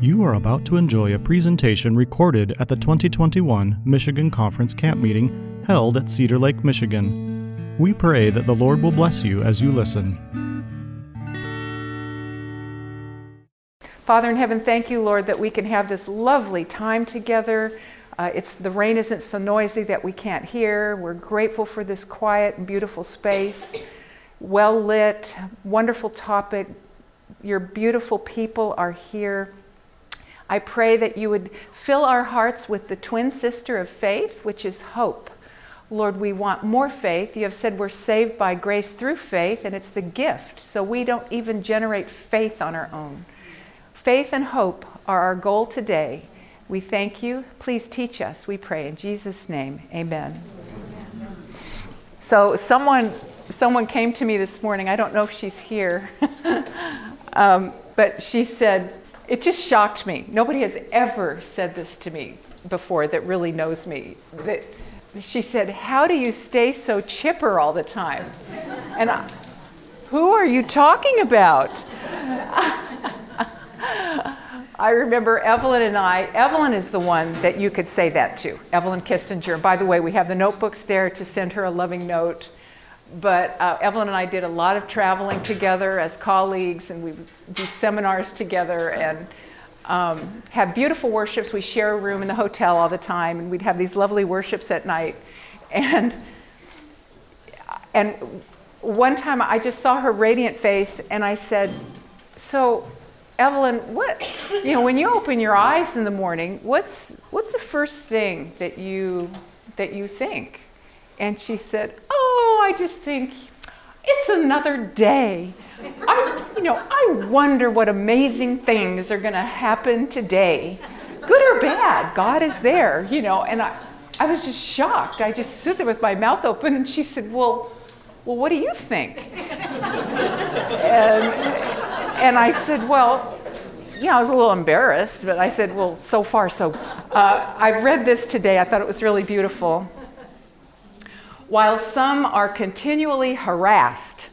You are about to enjoy a presentation recorded at the 2021 Michigan Conference Camp Meeting held at Cedar Lake, Michigan. We pray that the Lord will bless you as you listen. Father in heaven, thank you, Lord, that we can have this lovely time together. Uh, it's the rain isn't so noisy that we can't hear. We're grateful for this quiet and beautiful space, well lit, wonderful topic. Your beautiful people are here. I pray that you would fill our hearts with the twin sister of faith, which is hope. Lord, we want more faith. You have said we're saved by grace through faith, and it's the gift. So we don't even generate faith on our own. Faith and hope are our goal today. We thank you. Please teach us, we pray. In Jesus' name, amen. So, someone, someone came to me this morning. I don't know if she's here, um, but she said, it just shocked me. Nobody has ever said this to me before that really knows me. That she said, "How do you stay so chipper all the time?" And I, who are you talking about? I remember Evelyn and I, Evelyn is the one that you could say that to, Evelyn Kissinger. By the way, we have the notebooks there to send her a loving note. But uh, Evelyn and I did a lot of traveling together as colleagues, and we do seminars together and um, have beautiful worships. We share a room in the hotel all the time, and we'd have these lovely worships at night. And, and one time I just saw her radiant face, and I said, So, Evelyn, what, you know, when you open your eyes in the morning, what's, what's the first thing that you, that you think? And she said, Oh, I just think it's another day. I, you know, I wonder what amazing things are going to happen today, good or bad. God is there, you know. And I, I was just shocked. I just stood there with my mouth open, and she said, "Well, well, what do you think?" and, and I said, "Well." Yeah, I was a little embarrassed, but I said, well, so far, so. Uh, I read this today. I thought it was really beautiful. While some are continually harassed,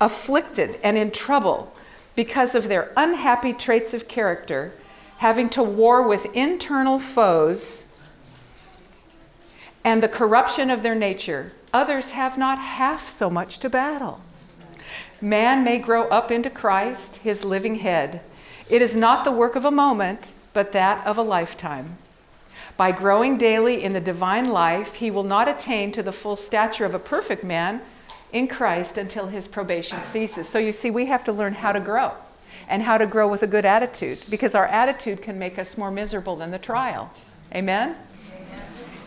afflicted, and in trouble because of their unhappy traits of character, having to war with internal foes and the corruption of their nature, others have not half so much to battle. Man may grow up into Christ, his living head. It is not the work of a moment, but that of a lifetime. By growing daily in the divine life, he will not attain to the full stature of a perfect man in Christ until his probation ceases. So you see, we have to learn how to grow and how to grow with a good attitude because our attitude can make us more miserable than the trial. Amen?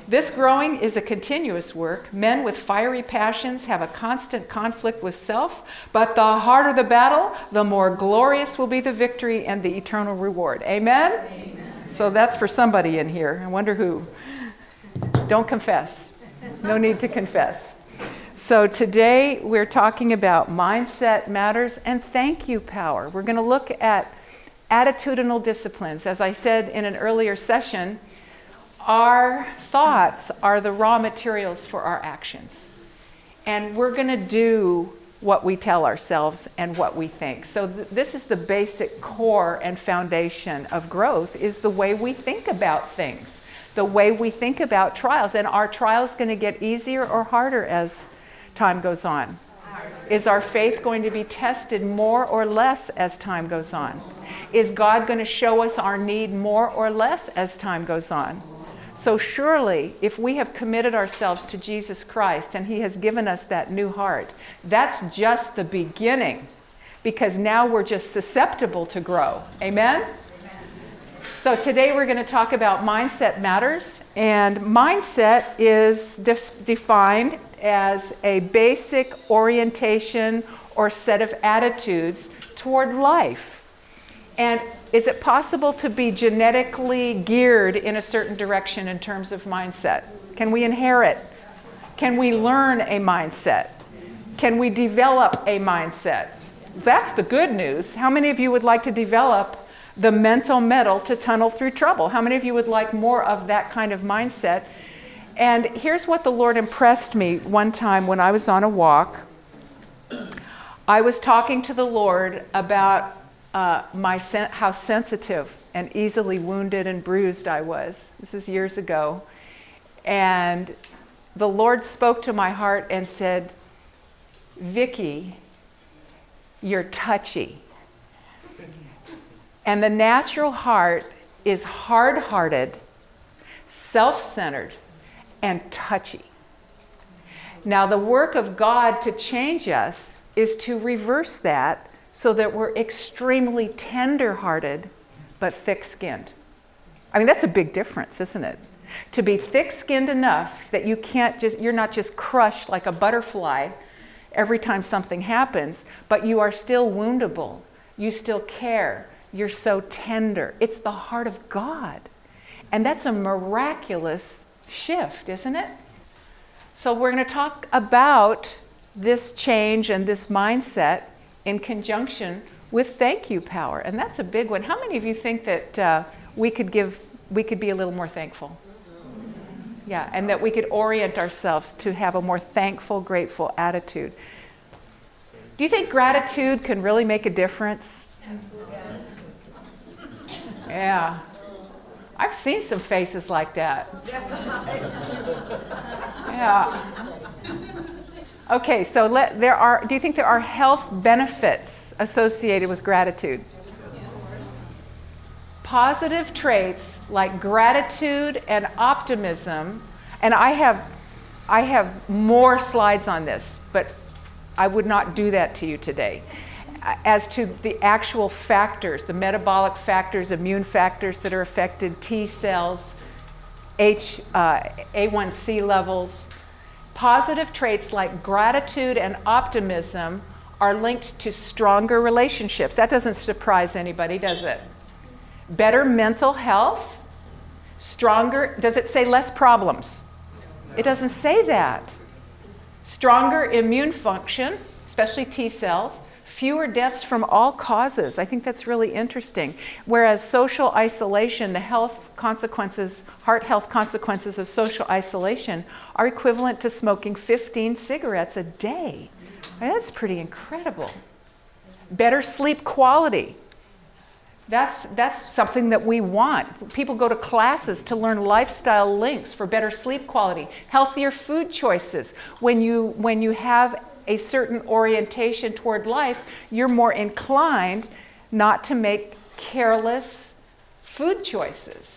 This growing is a continuous work. Men with fiery passions have a constant conflict with self, but the harder the battle, the more glorious will be the victory and the eternal reward. Amen? Amen. So that's for somebody in here. I wonder who. Don't confess. No need to confess. So today we're talking about mindset matters and thank you power. We're going to look at attitudinal disciplines. As I said in an earlier session, our thoughts are the raw materials for our actions. And we're going to do what we tell ourselves and what we think. So th- this is the basic core and foundation of growth is the way we think about things, the way we think about trials. And are trials going to get easier or harder as time goes on? Is our faith going to be tested more or less as time goes on? Is God going to show us our need more or less as time goes on? So, surely, if we have committed ourselves to Jesus Christ and He has given us that new heart, that's just the beginning because now we're just susceptible to grow. Amen? So, today we're going to talk about mindset matters. And mindset is defined as a basic orientation or set of attitudes toward life. And is it possible to be genetically geared in a certain direction in terms of mindset? Can we inherit? Can we learn a mindset? Can we develop a mindset? That's the good news. How many of you would like to develop the mental metal to tunnel through trouble? How many of you would like more of that kind of mindset? And here's what the Lord impressed me one time when I was on a walk. I was talking to the Lord about uh, my sen- how sensitive and easily wounded and bruised I was. This is years ago. And the Lord spoke to my heart and said, Vicki, you're touchy. And the natural heart is hard hearted, self centered, and touchy. Now, the work of God to change us is to reverse that so that we're extremely tender hearted but thick skinned. I mean, that's a big difference, isn't it? To be thick skinned enough that you can't just, you're not just crushed like a butterfly every time something happens, but you are still woundable. You still care. You're so tender. It's the heart of God. And that's a miraculous shift, isn't it? So, we're going to talk about this change and this mindset in conjunction with thank you power. And that's a big one. How many of you think that uh, we could give, we could be a little more thankful? Yeah, and that we could orient ourselves to have a more thankful, grateful attitude. Do you think gratitude can really make a difference? Yeah. I've seen some faces like that. Yeah. Okay, so let, there are, do you think there are health benefits associated with gratitude? Positive traits like gratitude and optimism, and I have, I have more slides on this, but I would not do that to you today as to the actual factors, the metabolic factors, immune factors that are affected, T cells, H, uh, A1C levels, positive traits like gratitude and optimism are linked to stronger relationships. That doesn't surprise anybody, does it? Better mental health, stronger, does it say less problems? It doesn't say that. Stronger immune function, especially T cells, fewer deaths from all causes. I think that's really interesting. Whereas social isolation, the health consequences, heart health consequences of social isolation, are equivalent to smoking 15 cigarettes a day. that's pretty incredible. Better sleep quality. That's, that's something that we want. People go to classes to learn lifestyle links for better sleep quality, healthier food choices. When you, when you have a certain orientation toward life, you're more inclined not to make careless food choices.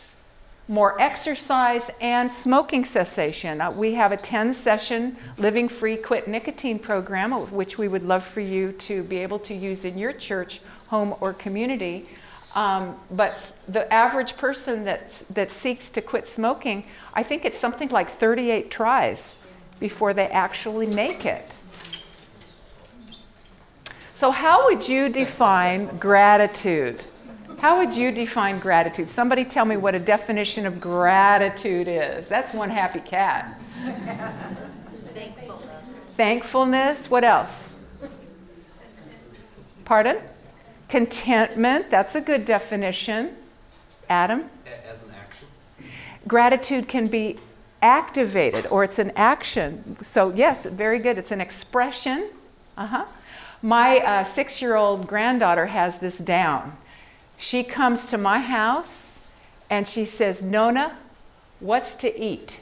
More exercise and smoking cessation. Uh, we have a 10 session Living Free Quit Nicotine program, which we would love for you to be able to use in your church, home, or community. Um, but the average person that, that seeks to quit smoking, I think it's something like 38 tries before they actually make it. So, how would you define gratitude? How would you define gratitude? Somebody tell me what a definition of gratitude is. That's one happy cat. Thankfulness. Thankfulness. What else? Pardon? Contentment. That's a good definition. Adam? As an action. Gratitude can be activated or it's an action. So, yes, very good. It's an expression. Uh huh. My uh, six year old granddaughter has this down. She comes to my house and she says, Nona, what's to eat?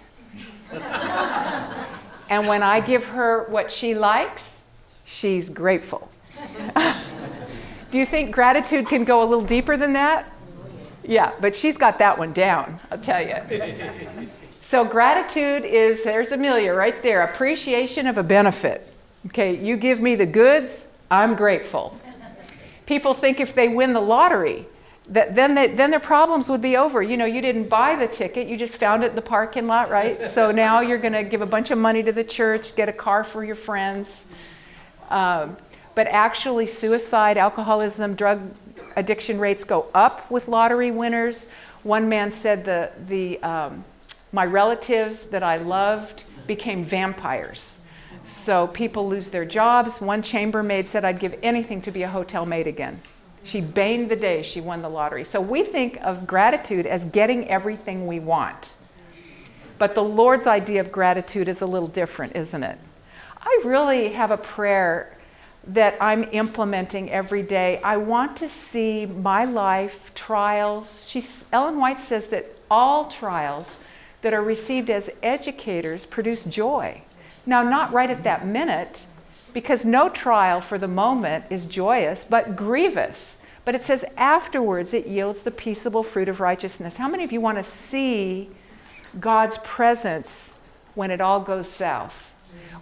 and when I give her what she likes, she's grateful. Do you think gratitude can go a little deeper than that? Yeah, but she's got that one down, I'll tell you. So, gratitude is there's Amelia right there appreciation of a benefit. Okay, you give me the goods, I'm grateful. People think if they win the lottery, that then, they, then their problems would be over. You know, you didn't buy the ticket, you just found it in the parking lot, right? So now you're going to give a bunch of money to the church, get a car for your friends. Um, but actually, suicide, alcoholism, drug addiction rates go up with lottery winners. One man said the, the, um, my relatives that I loved became vampires. So people lose their jobs. One chambermaid said, I'd give anything to be a hotel maid again. She baned the day she won the lottery. So we think of gratitude as getting everything we want. But the Lord's idea of gratitude is a little different, isn't it? I really have a prayer that I'm implementing every day. I want to see my life trials. She's, Ellen White says that all trials that are received as educators produce joy. Now, not right at that minute, because no trial for the moment is joyous, but grievous. But it says afterwards it yields the peaceable fruit of righteousness. How many of you want to see God's presence when it all goes south?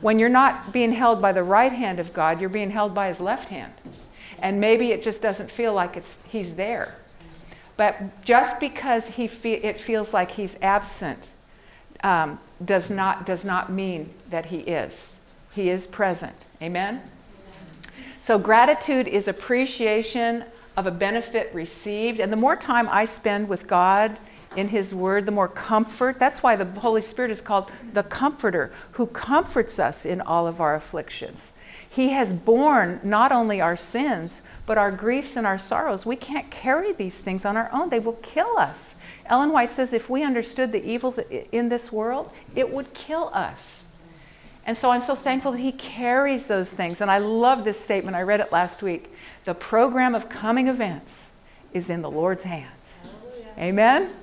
When you're not being held by the right hand of God, you're being held by his left hand. And maybe it just doesn't feel like it's, he's there. But just because he fe- it feels like he's absent um, does, not, does not mean that he is. He is present. Amen? So, gratitude is appreciation of a benefit received. And the more time I spend with God in His Word, the more comfort. That's why the Holy Spirit is called the Comforter, who comforts us in all of our afflictions. He has borne not only our sins, but our griefs and our sorrows. We can't carry these things on our own, they will kill us. Ellen White says if we understood the evils in this world, it would kill us. And so I'm so thankful that he carries those things. And I love this statement. I read it last week. The program of coming events is in the Lord's hands. Amen?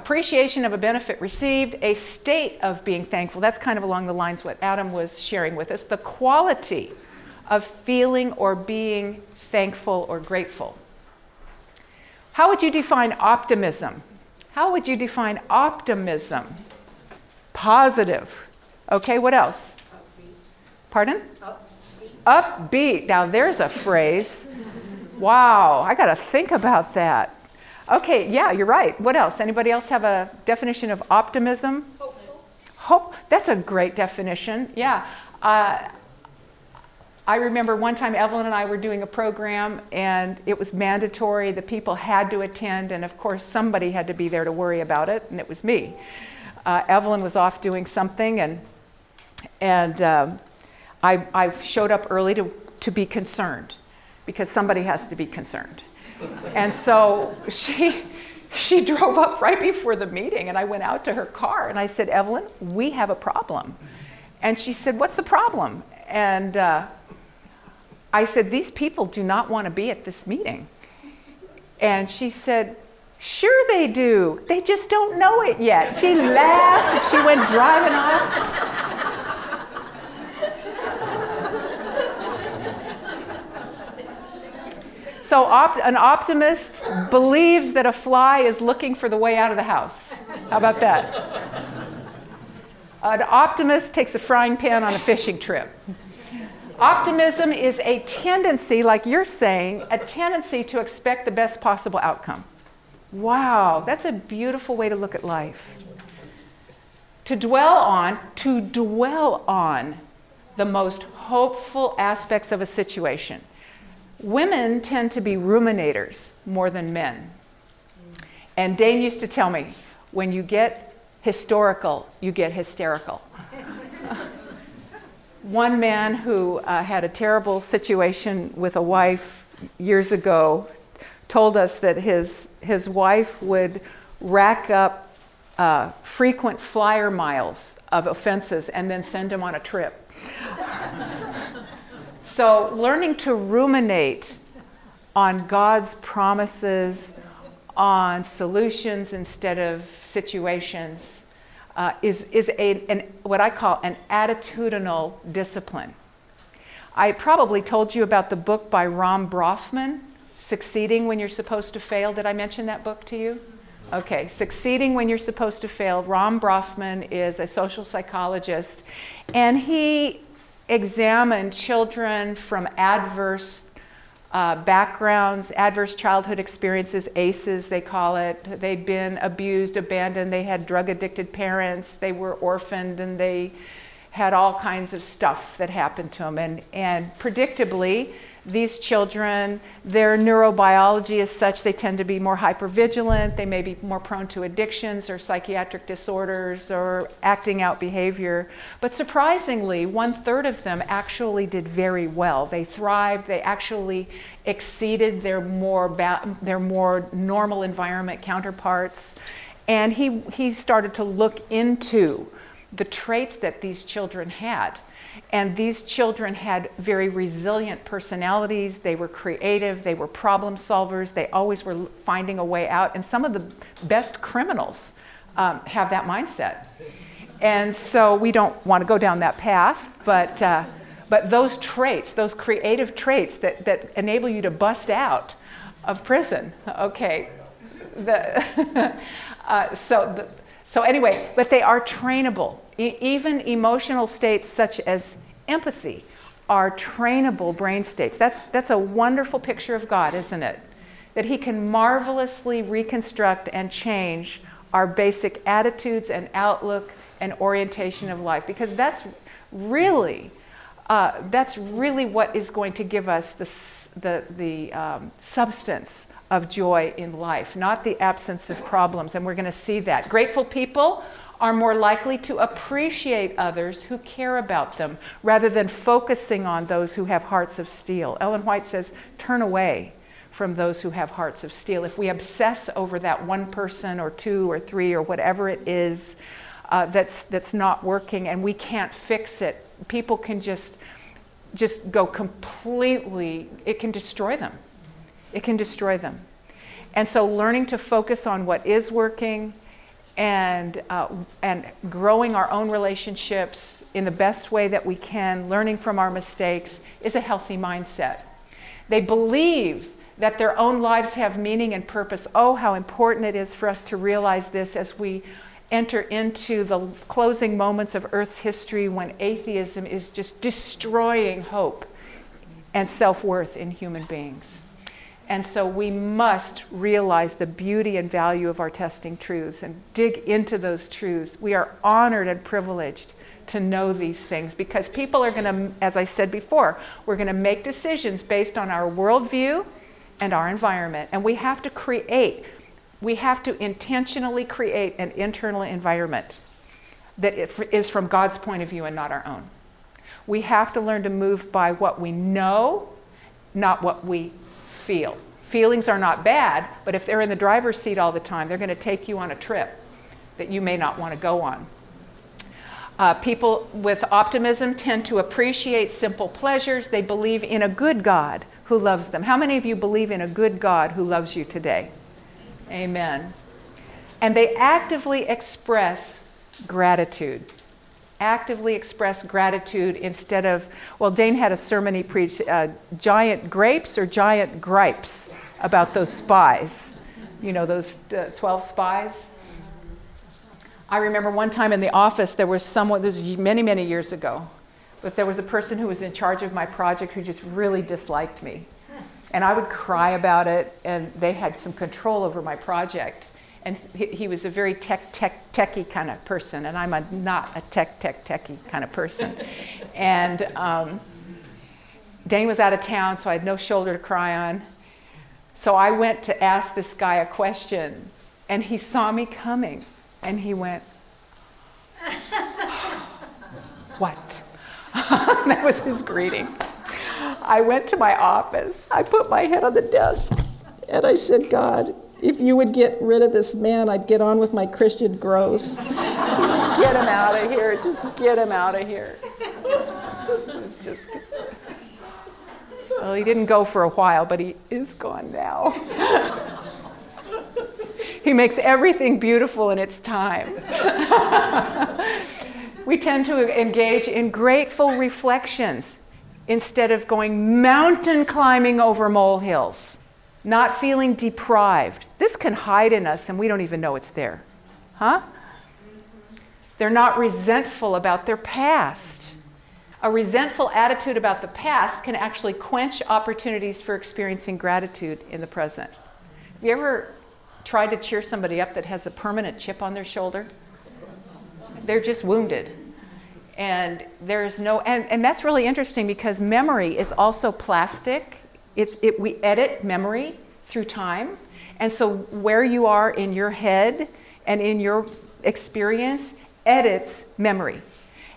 Appreciation of a benefit received, a state of being thankful. That's kind of along the lines what Adam was sharing with us. The quality of feeling or being thankful or grateful. How would you define optimism? How would you define optimism? Positive. Okay, what else? Upbeat. Pardon? Upbeat. Upbeat. Now there's a phrase. Wow, I got to think about that. Okay, yeah, you're right. What else? Anybody else have a definition of optimism? Hopeful. Hope. That's a great definition. Yeah. Uh, I remember one time Evelyn and I were doing a program and it was mandatory. The people had to attend, and of course, somebody had to be there to worry about it, and it was me. Uh, Evelyn was off doing something, and, and um, I, I showed up early to, to be concerned because somebody has to be concerned. And so she, she drove up right before the meeting, and I went out to her car and I said, Evelyn, we have a problem. And she said, What's the problem? And uh, I said, These people do not want to be at this meeting. And she said, Sure, they do. They just don't know it yet. She laughed and she went driving off. So, op- an optimist believes that a fly is looking for the way out of the house. How about that? An optimist takes a frying pan on a fishing trip. Optimism is a tendency, like you're saying, a tendency to expect the best possible outcome. Wow, that's a beautiful way to look at life. To dwell on, to dwell on the most hopeful aspects of a situation. Women tend to be ruminators more than men. And Dane used to tell me when you get historical, you get hysterical one man who uh, had a terrible situation with a wife years ago told us that his, his wife would rack up uh, frequent flyer miles of offenses and then send him on a trip. so, learning to ruminate on God's promises, on solutions instead of situations, uh, is, is a, an, what I call an attitudinal discipline. I probably told you about the book by Rom Brafman, Succeeding When You're Supposed to Fail. Did I mention that book to you? Okay, Succeeding When You're Supposed to Fail. Rom Brafman is a social psychologist, and he examined children from adverse uh, backgrounds, adverse childhood experiences, ACEs, they call it. They'd been abused, abandoned, they had drug addicted parents, they were orphaned, and they had all kinds of stuff that happened to them. And, and predictably, these children, their neurobiology is such they tend to be more hypervigilant, they may be more prone to addictions or psychiatric disorders or acting out behavior. But surprisingly, one third of them actually did very well. They thrived, they actually exceeded their more, their more normal environment counterparts. And he, he started to look into the traits that these children had And these children had very resilient personalities. They were creative. They were problem solvers. They always were finding a way out. And some of the best criminals um, have that mindset. And so we don't want to go down that path, but, uh, but those traits, those creative traits that, that enable you to bust out of prison, okay. The uh, so, the, so anyway, but they are trainable. E- even emotional states such as empathy are trainable brain states. That's, that's a wonderful picture of God, isn't it? That He can marvelously reconstruct and change our basic attitudes and outlook and orientation of life because that's really uh, that's really what is going to give us the, the, the um, substance of joy in life, not the absence of problems. And we're going to see that. Grateful people are more likely to appreciate others who care about them rather than focusing on those who have hearts of steel. Ellen White says, turn away from those who have hearts of steel. If we obsess over that one person or two or three or whatever it is, uh, that's, that's not working and we can't fix it. People can just, just go completely, it can destroy them. It can destroy them. And so learning to focus on what is working and, uh, and growing our own relationships in the best way that we can, learning from our mistakes, is a healthy mindset. They believe that their own lives have meaning and purpose. Oh, how important it is for us to realize this as we enter into the closing moments of Earth's history when atheism is just destroying hope and self worth in human beings. And so we must realize the beauty and value of our testing truths and dig into those truths. We are honored and privileged to know these things because people are going to, as I said before, we're going to make decisions based on our worldview and our environment. And we have to create we have to intentionally create an internal environment that is from God's point of view and not our own. We have to learn to move by what we know, not what we feel. Feelings are not bad, but if they're in the driver's seat all the time, they're going to take you on a trip that you may not want to go on. Uh, people with optimism tend to appreciate simple pleasures. They believe in a good God who loves them. How many of you believe in a good God who loves you today? Amen. And they actively express gratitude. Actively express gratitude instead of, well, Dane had a sermon he preached uh, giant grapes or giant gripes about those spies. You know, those uh, 12 spies. I remember one time in the office, there was someone, this was many, many years ago, but there was a person who was in charge of my project who just really disliked me. And I would cry about it, and they had some control over my project. And he, he was a very tech, tech, techie kind of person, and I'm a, not a tech, tech, techie kind of person. and um, Dane was out of town, so I had no shoulder to cry on. So I went to ask this guy a question, and he saw me coming, and he went, What? that was his greeting. I went to my office. I put my head on the desk and I said, God, if you would get rid of this man, I'd get on with my Christian growth. just get him out of here. Just get him out of here. Just. Well, he didn't go for a while, but he is gone now. he makes everything beautiful in its time. we tend to engage in grateful reflections instead of going mountain climbing over molehills, not feeling deprived. This can hide in us and we don't even know it's there. Huh? They're not resentful about their past. A resentful attitude about the past can actually quench opportunities for experiencing gratitude in the present. Have you ever tried to cheer somebody up that has a permanent chip on their shoulder? They're just wounded and there's no and, and that's really interesting because memory is also plastic it's, it, we edit memory through time and so where you are in your head and in your experience edits memory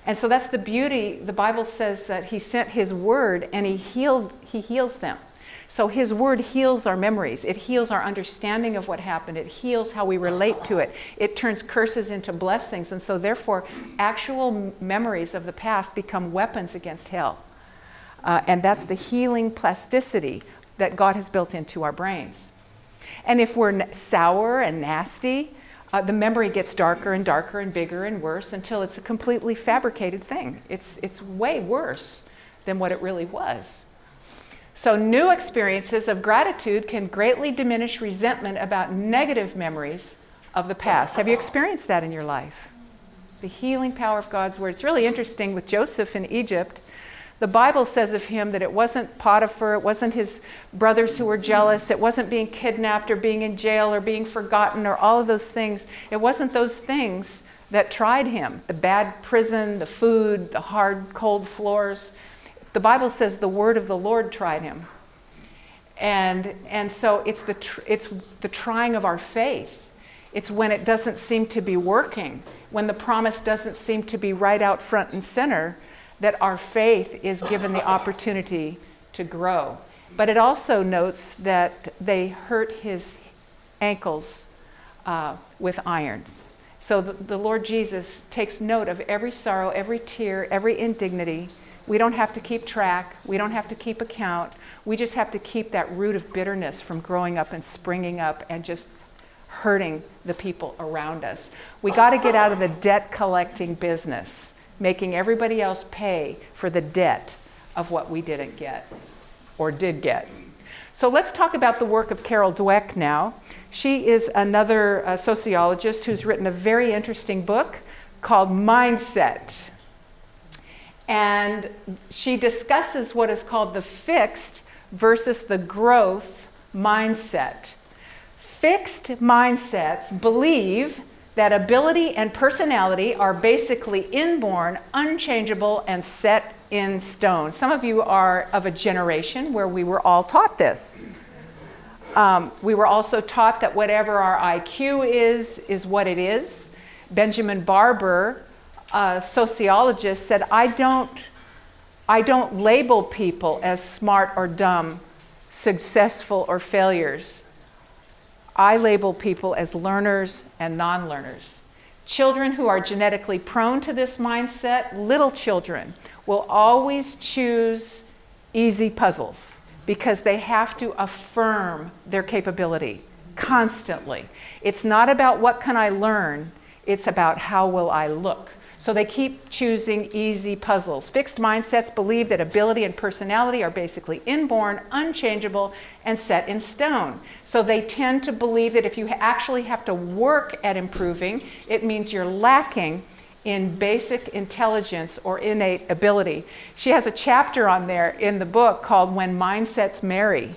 and so that's the beauty the bible says that he sent his word and he healed he heals them So His Word heals our memories. It heals our understanding of what happened. It heals how we relate to it. It turns curses into blessings. And so, therefore, actual memories of the past become weapons against hell. Uh, and that's the healing plasticity that God has built into our brains. And if we're sour and nasty, uh, the memory gets darker and darker and bigger and worse until it's a completely fabricated thing. It's, it's way worse than what it really was. So, new experiences of gratitude can greatly diminish resentment about negative memories of the past. Have you experienced that in your life? The healing power of God's Word. It's really interesting with Joseph in Egypt. The Bible says of him that it wasn't Potiphar, it wasn't his brothers who were jealous, it wasn't being kidnapped or being in jail or being forgotten or all of those things. It wasn't those things that tried him the bad prison, the food, the hard, cold floors. The Bible says the word of the Lord tried him. And, and so it's the, it's the trying of our faith. It's when it doesn't seem to be working, when the promise doesn't seem to be right out front and center, that our faith is given the opportunity to grow. But it also notes that they hurt his ankles uh, with irons. So the, the Lord Jesus takes note of every sorrow, every tear, every indignity we don't have to keep track. We don't have to keep account. We just have to keep that root of bitterness from growing up and springing up and just hurting the people around us. We got to get out of the debt collecting business, making everybody else pay for the debt of what we didn't get or did get. So let's talk about the work of Carol Dweck now. She is another uh, sociologist who's written a very interesting book called Mindset and she discusses what is called the fixed versus the growth mindset. Fixed mindsets believe that ability and personality are basically inborn, unchangeable, and set in stone. Some of you are of a generation where we were all taught this. Um, we were also taught that whatever our IQ is, is what it is. Benjamin Barber a sociologist said, I don't, I don't label people as smart or dumb, successful or failures. I label people as learners and non learners. Children who are genetically prone to this mindset, little children, will always choose easy puzzles because they have to affirm their capability constantly. It's not about what can I learn, it's about how will I look. So they keep choosing easy puzzles. Fixed mindsets believe that ability and personality are basically inborn, unchangeable, and set in stone. So they tend to believe that if you actually have to work at improving, it means you're lacking in basic intelligence or innate ability. She has a chapter on there in the book called When Mindsets Marry.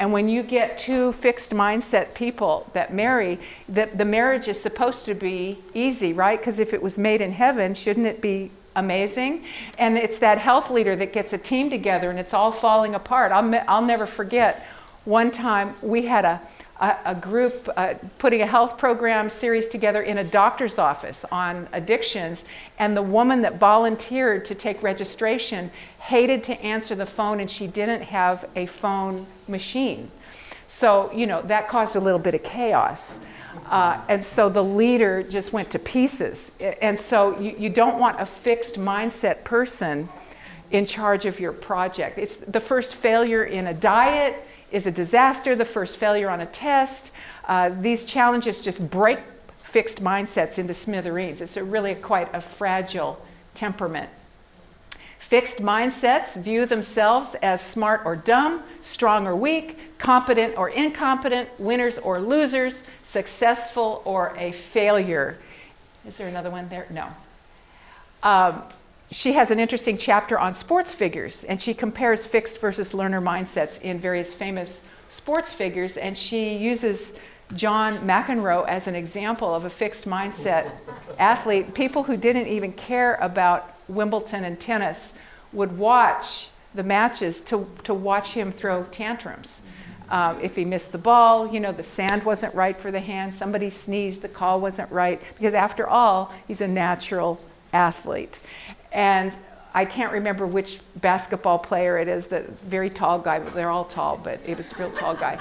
And when you get two fixed mindset people that marry, the, the marriage is supposed to be easy, right? Because if it was made in heaven, shouldn't it be amazing? And it's that health leader that gets a team together and it's all falling apart. I'll, I'll never forget one time we had a, a, a group uh, putting a health program series together in a doctor's office on addictions, and the woman that volunteered to take registration hated to answer the phone and she didn't have a phone machine. So, you know, that caused a little bit of chaos. Uh, and so the leader just went to pieces. And so you, you don't want a fixed mindset person in charge of your project. It's the first failure in a diet is a disaster, the first failure on a test. Uh, these challenges just break fixed mindsets into smithereens. It's a really quite a fragile temperament. Fixed mindsets view themselves as smart or dumb, strong or weak, competent or incompetent, winners or losers, successful or a failure. Is there another one there? No. Um, she has an interesting chapter on sports figures, and she compares fixed versus learner mindsets in various famous sports figures, and she uses John McEnroe as an example of a fixed mindset athlete. People who didn't even care about Wimbledon and tennis would watch the matches to, to watch him throw tantrums. Um, if he missed the ball, you know, the sand wasn't right for the hand, somebody sneezed, the call wasn't right, because after all, he's a natural athlete. And I can't remember which basketball player it is, the very tall guy, they're all tall, but it was a real tall guy.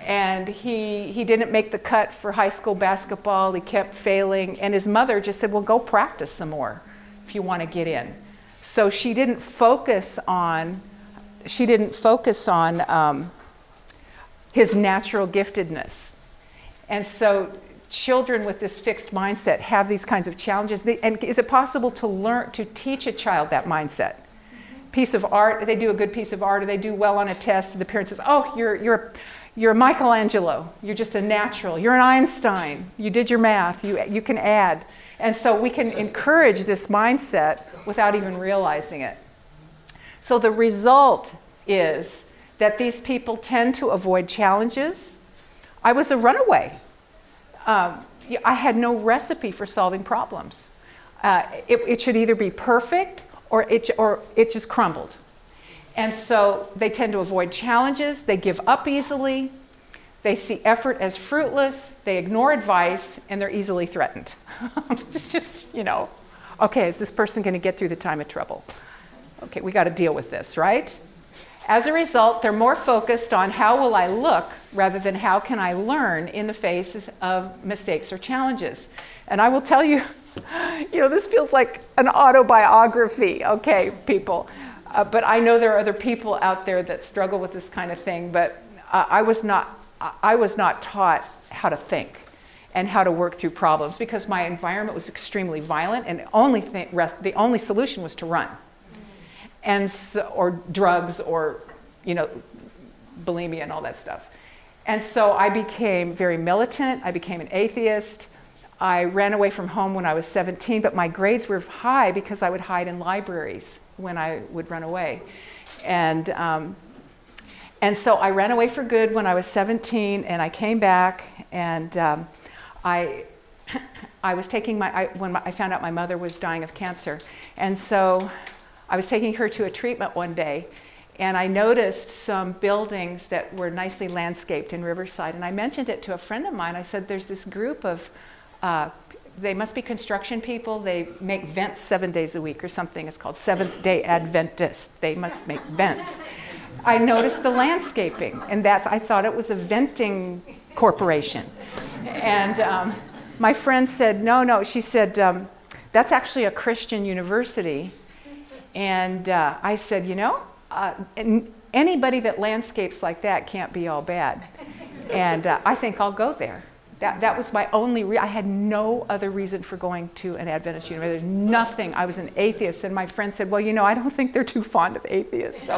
And he, he didn't make the cut for high school basketball, he kept failing, and his mother just said, Well, go practice some more if you want to get in. So she didn't focus on, she didn't focus on um, his natural giftedness. And so children with this fixed mindset have these kinds of challenges. And is it possible to learn to teach a child that mindset? Piece of art, they do a good piece of art, or they do well on a test, the parent says, "Oh, you're you're you're Michelangelo. You're just a natural. You're an Einstein. You did your math. You you can add." And so we can encourage this mindset without even realizing it. So the result is that these people tend to avoid challenges. I was a runaway um, I had no recipe for solving problems. Uh, it, it, should either be perfect or it, or it just crumbled. And so they tend to avoid challenges, they give up easily, they see effort as fruitless, they ignore advice, and they're easily threatened. it's just, you know, okay, is this person going to get through the time of trouble? Okay, we got to deal with this, right? As a result, they're more focused on how will I look rather than how can I learn in the face of mistakes or challenges. And I will tell you, you know, this feels like an autobiography, okay, people. Uh, but I know there are other people out there that struggle with this kind of thing, but uh, I, was not, I was not taught how to think and how to work through problems because my environment was extremely violent and only, rest, the only solution was to run and so, or drugs or you know bulimia and all that stuff. And so I became very militant. I became an atheist. I ran away from home when I was 17, but my grades were high because I would hide in libraries when I would run away. And, um, and so I ran away for good when I was 17, and I came back, and um, I, I was taking my, I, when my, I found out my mother was dying of cancer. And so I was taking her to a treatment one day, and I noticed some buildings that were nicely landscaped in Riverside. And I mentioned it to a friend of mine. I said, There's this group of, uh, they must be construction people. They make vents seven days a week or something. It's called Seventh day Adventist. They must make vents. I noticed the landscaping, and that's, I thought it was a venting corporation. And um, my friend said, No, no. She said, um, That's actually a Christian university and uh, I said, you know, uh, anybody that landscapes like that can't be all bad. And uh, I think I'll go there. That, that was my only, re- I had no other reason for going to an Adventist university. There's nothing. I was an atheist. And my friend said, well, you know, I don't think they're too fond of atheists. So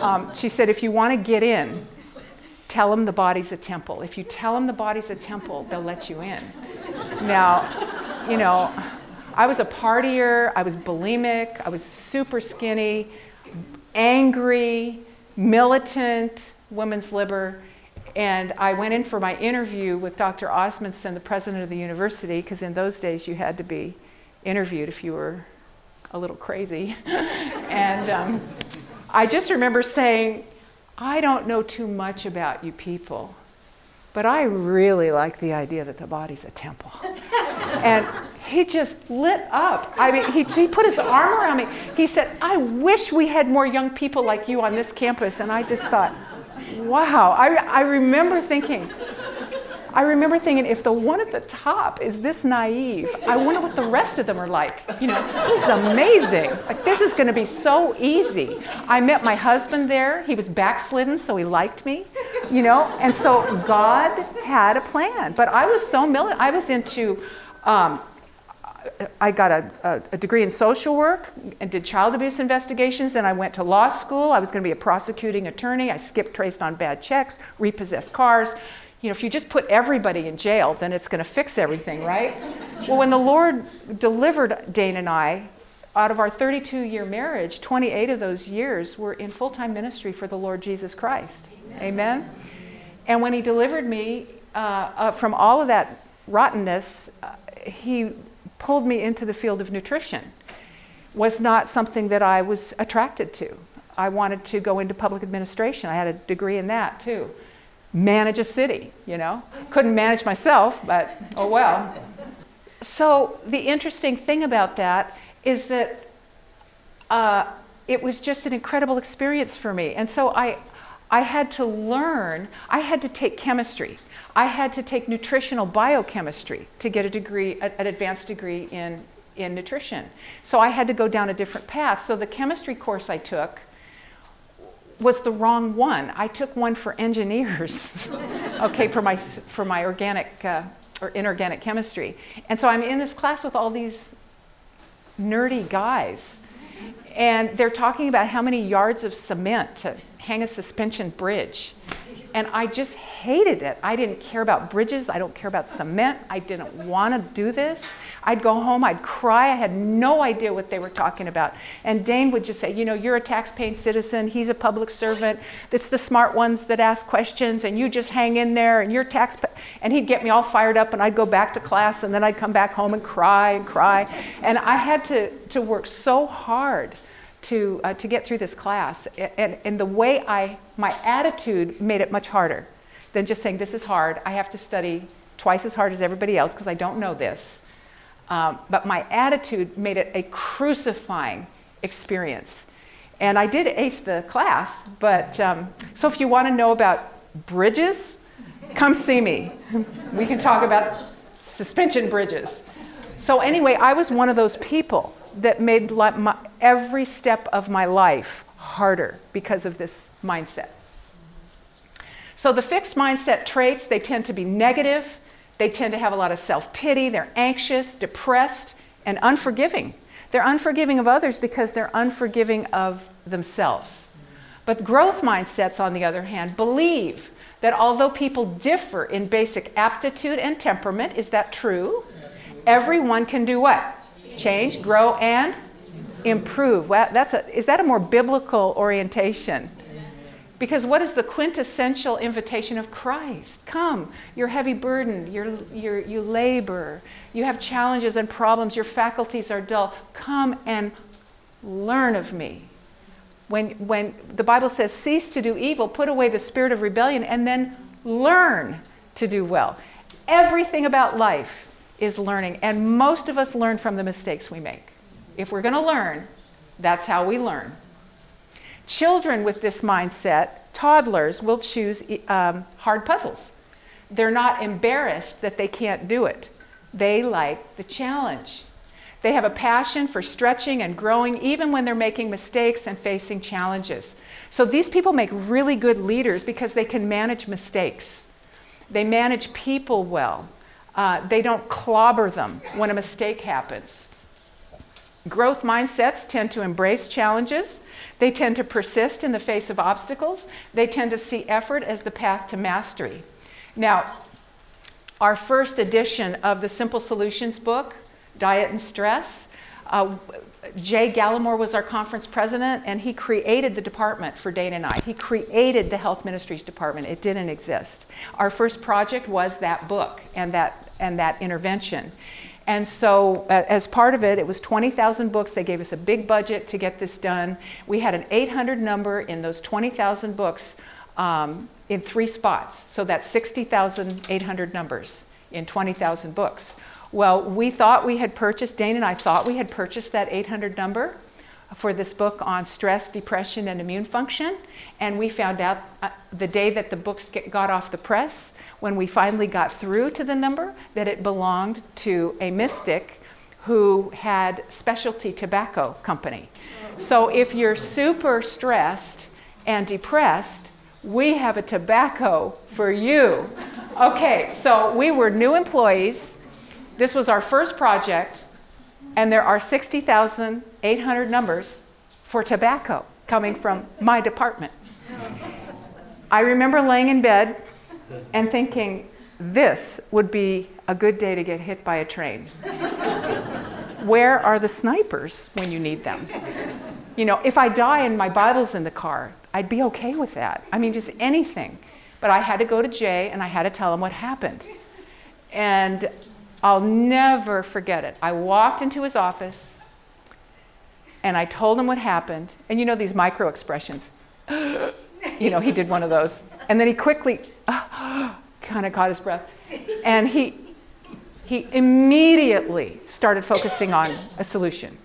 um, she said, if you want to get in, tell them the body's a temple. If you tell them the body's a temple, they'll let you in. Now, you know, I was a partier, I was bulimic, I was super skinny, angry, militant, women's liber. And I went in for my interview with Dr. Osmondson, the president of the university, because in those days you had to be interviewed if you were a little crazy. and um, I just remember saying, I don't know too much about you people, but I really like the idea that the body's a temple. and he just lit up. I mean, he, he put his arm around me. He said, I wish we had more young people like you on this campus. And I just thought, wow. I, I remember thinking, I remember thinking, if the one at the top is this naive, I wonder what the rest of them are like. You know, this is amazing. Like, this is going to be so easy. I met my husband there. He was backslidden, so he liked me. You know, and so God had a plan. But I was so militant. I was into um, I got a, a, degree in social work and did child abuse investigations. Then I went to law school. I was going to be a prosecuting attorney. I skipped traced on bad checks, repossessed cars. You know, if you just put everybody in jail, then it's going to fix everything, right? well, when the Lord delivered Dane and I out of our 32 year marriage, 28 of those years were in full time ministry for the Lord Jesus Christ. Amen. Amen? And when He delivered me uh, uh, from all of that rottenness, uh, He pulled me into the field of nutrition was not something that I was attracted to. I wanted to go into public administration. I had a degree in that too. Manage a city, you know. Couldn't manage myself, but oh well. So the interesting thing about that is that uh, it was just an incredible experience for me. And so I, I had to learn, I had to take chemistry. I had to take nutritional biochemistry to get a degree, an advanced degree in, in nutrition. So I had to go down a different path. So the chemistry course I took was the wrong one. I took one for engineers, okay, for my, for my organic uh, or inorganic chemistry. And so I'm in this class with all these nerdy guys. And they're talking about how many yards of cement to hang a suspension bridge. And I just hated it. I didn't care about bridges. I don't care about cement. I didn't want to do this. I'd go home, I'd cry. I had no idea what they were talking about. And Dane would just say, You know, you're a tax-paying citizen. He's a public servant. It's the smart ones that ask questions, and you just hang in there, and you're tax. And he'd get me all fired up, and I'd go back to class, and then I'd come back home and cry and cry. And I had to, to work so hard to, uh, to get through this class. And, and the way I, my attitude made it much harder than just saying, This is hard. I have to study twice as hard as everybody else because I don't know this. Um, but my attitude made it a crucifying experience. And I did ace the class, but um, so if you want to know about bridges, come see me. We can talk about suspension bridges. So, anyway, I was one of those people that made my, every step of my life harder because of this mindset. So, the fixed mindset traits, they tend to be negative they tend to have a lot of self pity, they're anxious, depressed, and unforgiving. They're unforgiving of others because they're unforgiving of themselves. But growth mindsets, on the other hand, believe that although people differ in basic aptitude and temperament, is that true? Everyone can do what? Change, grow, and improve. That's a, is that a more biblical orientation? Because what is the quintessential invitation of Christ? Come, you're heavy burdened, you're, you're, you labor, you have challenges and problems, your faculties are dull. Come and learn of me. When, when the Bible says, cease to do evil, put away the spirit of rebellion, and then learn to do well. Everything about life is learning, and most of us learn from the mistakes we make. If we're going to learn, that's how we learn. Children with this mindset, toddlers, will choose um, hard puzzles. They're not embarrassed that they can't do it. They like the challenge. They have a passion for stretching and growing even when they're making mistakes and facing challenges. So these people make really good leaders because they can manage mistakes. They manage people well. Uh, they don't clobber them when a mistake happens. Growth mindsets tend to embrace challenges they tend to persist in the face of obstacles. They tend to see effort as the path to mastery. Now, our first edition of the Simple Solutions book, Diet and Stress, uh, Jay Gallimore was our conference president, and he created the department for Dane and I. He created the health ministries department. It didn't exist. Our first project was that book and that and that intervention. And so, as part of it, it was 20,000 books. They gave us a big budget to get this done. We had an 800 number in those 20,000 books um, in three spots. So that's 60,800 numbers in 20,000 books. Well, we thought we had purchased, Dane and I thought we had purchased that 800 number for this book on stress, depression, and immune function. And we found out uh, the day that the books get, got off the press when we finally got through to the number that it belonged to a mystic who had specialty tobacco company. So if you're super stressed and depressed, we have a tobacco for you. Okay, so we were new employees. This was our first project, and there are 60,800 numbers for tobacco coming from my department. I remember laying in bed and thinking, this would be a good day to get hit by a train. Where are the snipers when you need them? You know, if I die and my Bible's in the car, I'd be okay with that. I mean, just anything. But I had to go to Jay and I had to tell him what happened. And I'll never forget it. I walked into his office and I told him what happened. And you know these micro expressions. you know, he did one of those. And then he quickly kind of caught his breath. And he, he immediately started focusing on a solution.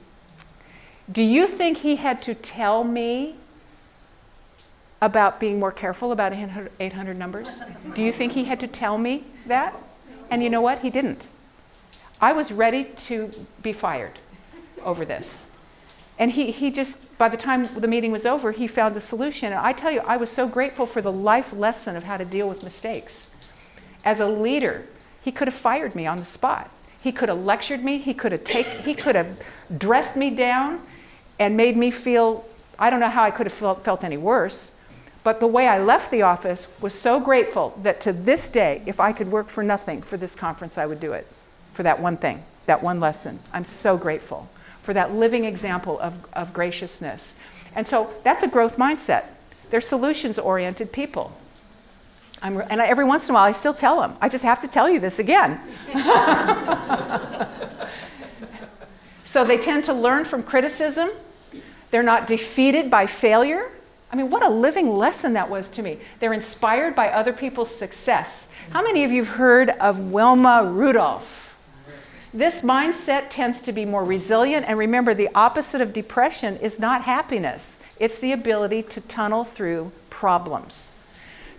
Do you think he had to tell me about being more careful about 800 numbers? Do you think he had to tell me that? And you know what? He didn't. I was ready to be fired over this. And he, he just, by the time the meeting was over, he found a solution. And I tell you, I was so grateful for the life lesson of how to deal with mistakes. As a leader, he could have fired me on the spot. He could have lectured me. He could have take, he could have dressed me down and made me feel, I don't know how I could have felt, felt any worse. But the way I left the office was so grateful that to this day, if I could work for nothing for this conference, I would do it for that one thing, that one lesson. I'm so grateful for that living example of, of graciousness. And so that's a growth mindset. They're solutions oriented people. I'm, and I, every once in a while, I still tell them, I just have to tell you this again. so they tend to learn from criticism. They're not defeated by failure. I mean, what a living lesson that was to me. They're inspired by other people's success. How many of you have heard of Wilma Rudolph? This mindset tends to be more resilient. And remember, the opposite of depression is not happiness, it's the ability to tunnel through problems.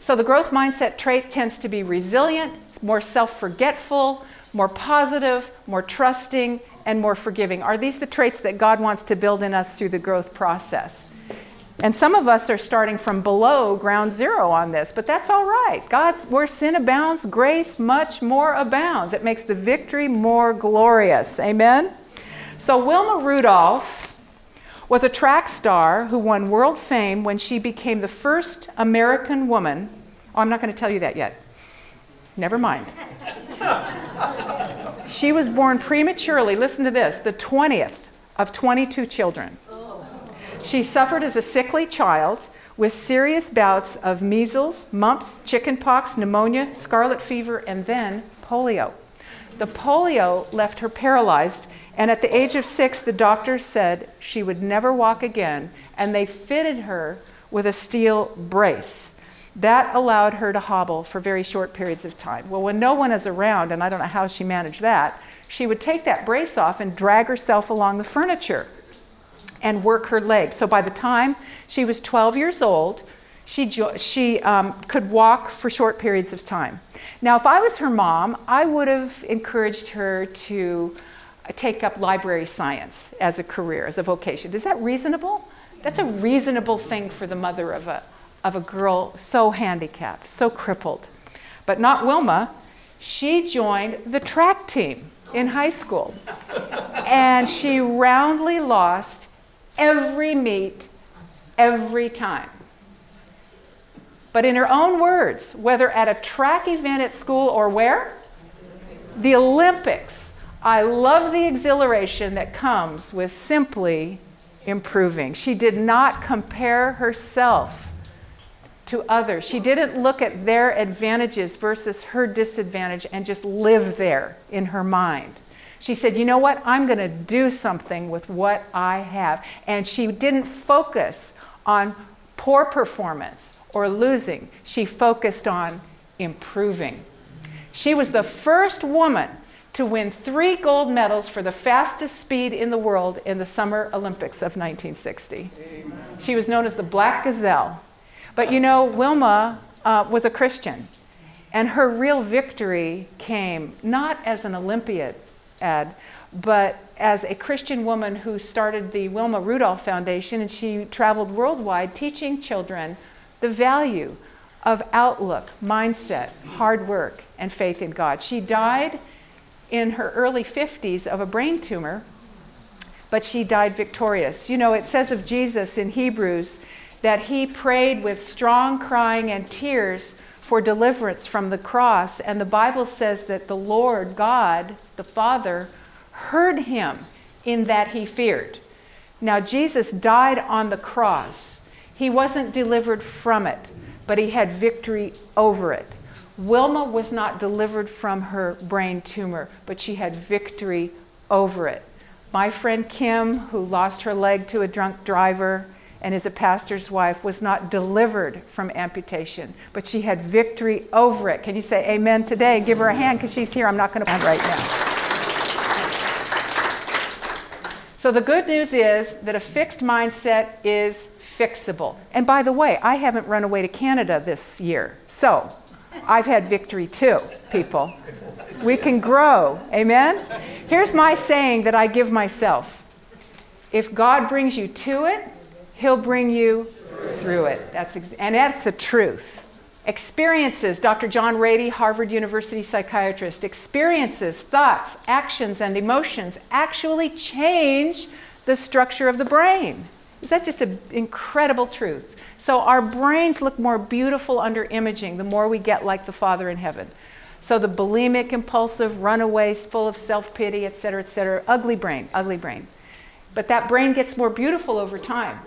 So the growth mindset trait tends to be resilient, more self forgetful, more positive, more trusting, and more forgiving. Are these the traits that God wants to build in us through the growth process? And some of us are starting from below ground zero on this, but that's all right. God's where sin abounds, grace much more abounds. It makes the victory more glorious. Amen. So Wilma Rudolph was a track star who won world fame when she became the first American woman. Oh, I'm not going to tell you that yet. Never mind. she was born prematurely, listen to this, the 20th of 22 children. She suffered as a sickly child with serious bouts of measles, mumps, chickenpox, pneumonia, scarlet fever, and then polio. The polio left her paralyzed, and at the age of six, the doctors said she would never walk again, and they fitted her with a steel brace. That allowed her to hobble for very short periods of time. Well, when no one is around, and I don't know how she managed that, she would take that brace off and drag herself along the furniture and work her legs. So by the time she was 12 years old, she, she um, could walk for short periods of time. Now, if I was her mom, I would have encouraged her to take up library science as a career, as a vocation. Is that reasonable? That's a reasonable thing for the mother of a, of a girl so handicapped, so crippled. But not Wilma. She joined the track team in high school. And she roundly lost every meet, every time. But in her own words, whether at a track event at school or where? The Olympics. I love the exhilaration that comes with simply improving. She did not compare herself to others. She didn't look at their advantages versus her disadvantage and just live there in her mind. She said, You know what? I'm going to do something with what I have. And she didn't focus on poor performance or losing, she focused on improving. She was the first woman to win three gold medals for the fastest speed in the world in the Summer Olympics of 1960. Amen. She was known as the Black Gazelle. But you know, Wilma uh, was a Christian, and her real victory came not as an Olympiad, But as a Christian woman who started the Wilma Rudolph Foundation, and she traveled worldwide teaching children the value of outlook, mindset, hard work, and faith in God. She died in her early 50s of a brain tumor, but she died victorious. You know, it says of Jesus in Hebrews that he prayed with strong crying and tears for deliverance from the cross. And the Bible says that the Lord God, the Father, heard him in that he feared. Now, Jesus died on the cross. He wasn't delivered from it, but he had victory over it. Wilma was not delivered from her brain tumor, but she had victory over it. My friend Kim, who lost her leg to a drunk driver, and is a pastor's wife, was not delivered from amputation, but she had victory over it. Can you say amen today? Give her a hand because she's here. I'm not going to right now. So the good news is that a fixed mindset is fixable. And by the way, I haven't run away to Canada this year. So I've had victory too, people. We can grow. Amen? Here's my saying that I give myself if God brings you to it, He'll bring you through it. That's and that's the truth. Experiences, Dr. John Ratey, Harvard University psychiatrist, experiences, thoughts, actions, and emotions actually change the structure of the brain. Is that just an incredible truth? So our brains look more beautiful under imaging the more we get like the Father in heaven. So the bulimic, impulsive, runaways, full of self-pity, et cetera, et cetera, ugly brain, ugly brain. But that brain gets more beautiful over time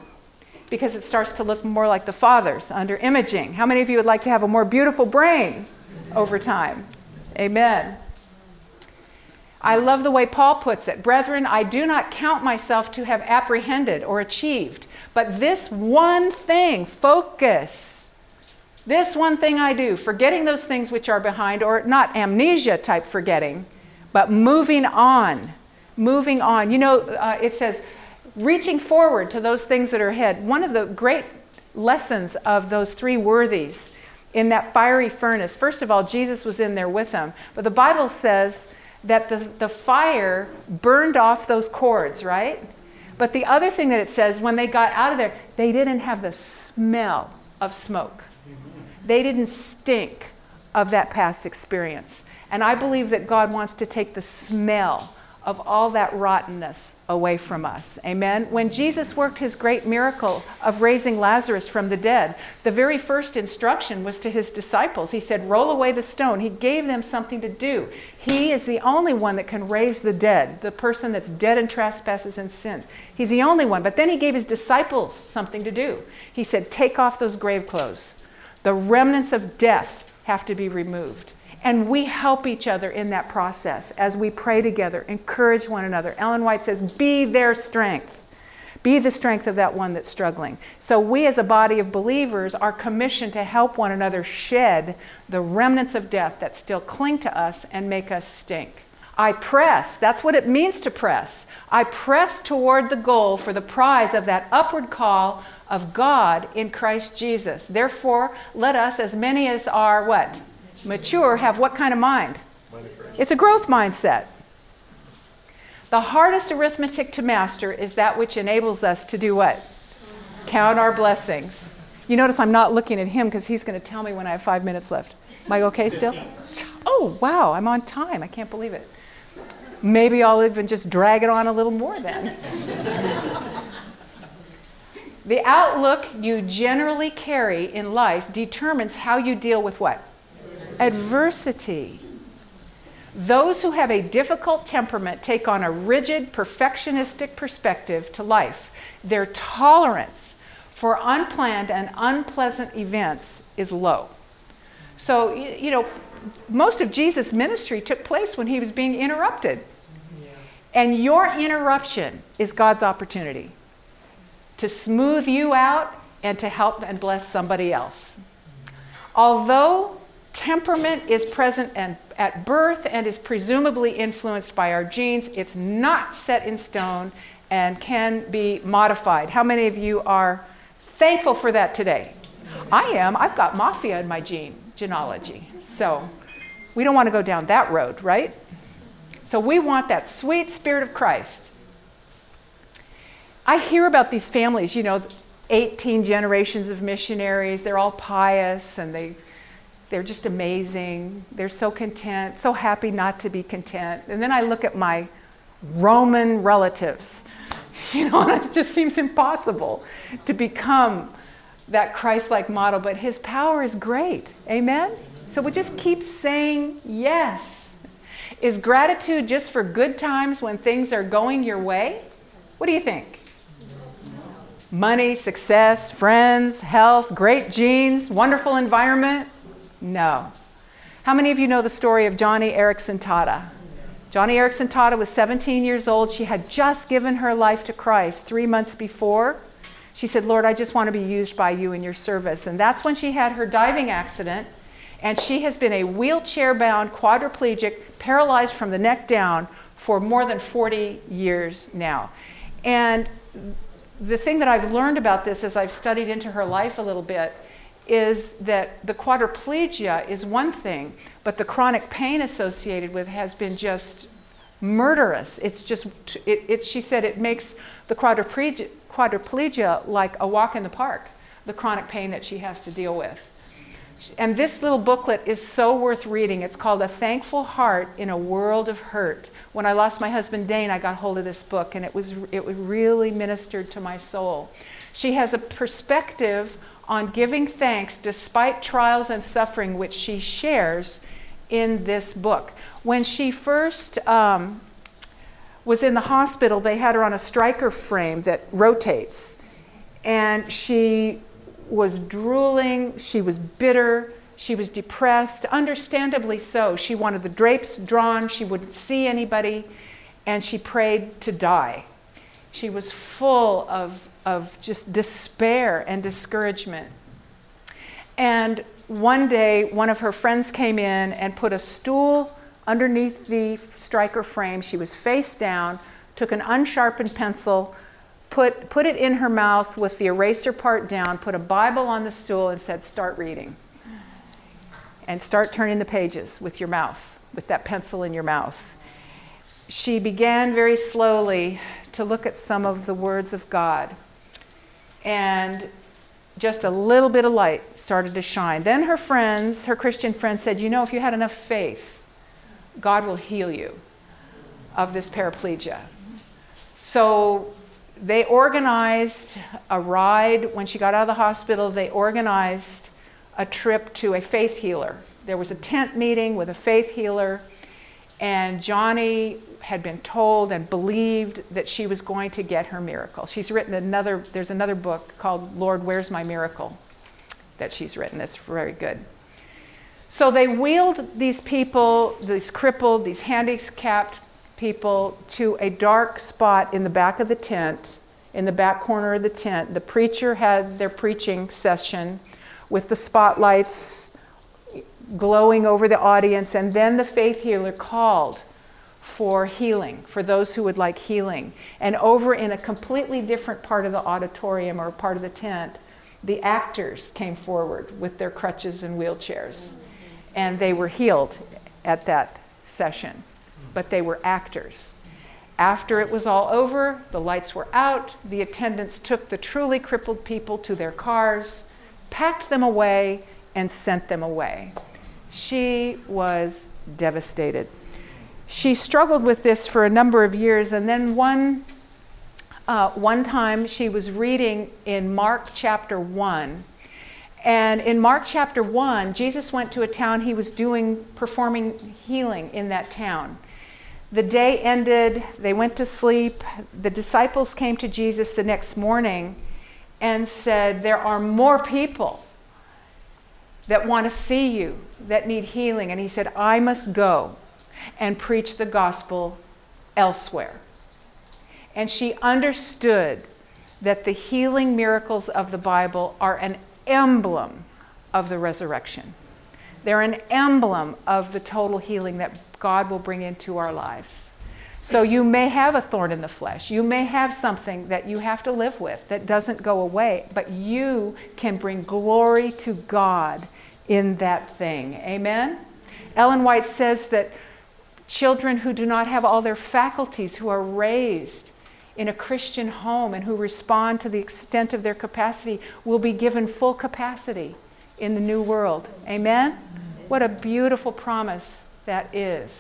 because it starts to look more like the Father's under imaging. How many of you would like to have a more beautiful brain over time? Amen. I love the way Paul puts it. Brethren, I do not count myself to have apprehended or achieved, but this one thing, focus. This one thing I do, forgetting those things which are behind, or not amnesia type forgetting, but moving on. Moving on. You know, uh, it says, reaching forward to those things that are ahead. One of the great lessons of those three worthies in that fiery furnace, first of all, Jesus was in there with them, but the Bible says that the, the fire burned off those cords, right? But the other thing that it says, when they got out of there, they didn't have the smell of smoke. They didn't stink of that past experience. And I believe that God wants to take the smell of all that rottenness away from us. Amen. When Jesus worked his great miracle of raising Lazarus from the dead, the very first instruction was to his disciples. He said, Roll away the stone. He gave them something to do. He is the only one that can raise the dead, the person that's dead in trespasses and sins. He's the only one. But then he gave his disciples something to do. He said, Take off those grave clothes. The remnants of death have to be removed. And we help each other in that process as we pray together, encourage one another. Ellen White says, Be their strength. Be the strength of that one that's struggling. So, we as a body of believers are commissioned to help one another shed the remnants of death that still cling to us and make us stink. I press, that's what it means to press. I press toward the goal for the prize of that upward call of God in Christ Jesus. Therefore, let us, as many as are what? Mature have what kind of mind? It's a growth mindset. The hardest arithmetic to master is that which enables us to do what? Count our blessings. You notice I'm not looking at him because he's going to tell me when I have five minutes left. Am I okay still? Oh, wow, I'm on time. I can't believe it. Maybe I'll even just drag it on a little more then. the outlook you generally carry in life determines how you deal with what? Adversity. Those who have a difficult temperament take on a rigid, perfectionistic perspective to life. Their tolerance for unplanned and unpleasant events is low. So, you know, most of Jesus' ministry took place when he was being interrupted. And your interruption is God's opportunity to smooth you out and to help and bless somebody else. Mm-hmm. Although temperament is present and at birth and is presumably influenced by our genes. It's not set in stone and can be modified. How many of you are thankful for that today? I am. I've got mafia in my gene genealogy. So we don't want to go down that road, right? So we want that sweet spirit of Christ. I hear about these families, you know, 18 generations of missionaries. They're all pious and they they're just amazing. They're so content, so happy not to be content. And then I look at my Roman relatives, you know, and it just seems impossible to become that Christ like model, but his power is great. Amen? So we just keep saying yes. Is gratitude just for good times when things are going your way? What do you think? Money, success, friends, health, great genes, wonderful environment? No. How many of you know the story of Joni Eareckson Tada? Joni Eareckson Tada was 17 years old. She had just given her life to Christ three months before. She said, Lord, I just want to be used by you in your service. And that's when she had her diving accident. And she has been a wheelchair bound quadriplegic, paralyzed from the neck down for more than 40 years now. And the thing that I've learned about this as I've studied into her life a little bit is that the quadriplegia is one thing, but the chronic pain associated with has been just murderous. It's just, it, it, she said it makes the quadriplegia, quadriplegia like a walk in the park, the chronic pain that she has to deal with. And this little booklet is so worth reading. It's called A Thankful Heart in a World of Hurt. When I lost my husband Dane, I got hold of this book and it was it really ministered to my soul. She has a perspective on giving thanks despite trials and suffering which she shares in this book. When she first um, was in the hospital, they had her on a Stryker frame that rotates. And she was drooling, she was bitter, she was depressed, understandably so. She wanted the drapes drawn, she wouldn't see anybody, and she prayed to die. She was full of, of just despair and discouragement. And one day, one of her friends came in and put a stool underneath the Stryker frame. She was face down, took an unsharpened pencil, put, put it in her mouth with the eraser part down, put a Bible on the stool, and said, Start reading. And start turning the pages with your mouth, with that pencil in your mouth. She began very slowly to look at some of the words of God. And just a little bit of light started to shine. Then her friends, her Christian friends, said, You know, if you had enough faith, God will heal you of this paraplegia. So they organized a ride when she got out of the hospital. They organized a trip to a faith healer. There was a tent meeting with a faith healer, and Joni had been told and believed that she was going to get her miracle. She's written another, there's another book called Lord, Where's My Miracle that she's written. It's very good. So they wheeled these people, these crippled, these handicapped people, to a dark spot in the back of the tent, in the back corner of the tent. The preacher had their preaching session with the spotlights glowing over the audience, and then the faith healer called for healing, for those who would like healing. And over in a completely different part of the auditorium or part of the tent, the actors came forward with their crutches and wheelchairs. And they were healed at that session, but they were actors. After it was all over, the lights were out, the attendants took the truly crippled people to their cars, packed them away, and sent them away. She was devastated she struggled with this for a number of years, and then one, uh, one time she was reading in Mark chapter 1. And in Mark chapter 1, Jesus went to a town he was doing, performing healing in that town. The day ended, they went to sleep. The disciples came to Jesus the next morning and said, There are more people that want to see you, that need healing. And he said, I must go and preach the gospel elsewhere. And she understood that the healing miracles of the Bible are an emblem of the resurrection. They're an emblem of the total healing that God will bring into our lives. So you may have a thorn in the flesh. You may have something that you have to live with that doesn't go away, but you can bring glory to God in that thing. Amen? Ellen White says that children who do not have all their faculties, who are raised in a Christian home and who respond to the extent of their capacity, will be given full capacity in the new world. Amen? What a beautiful promise that is.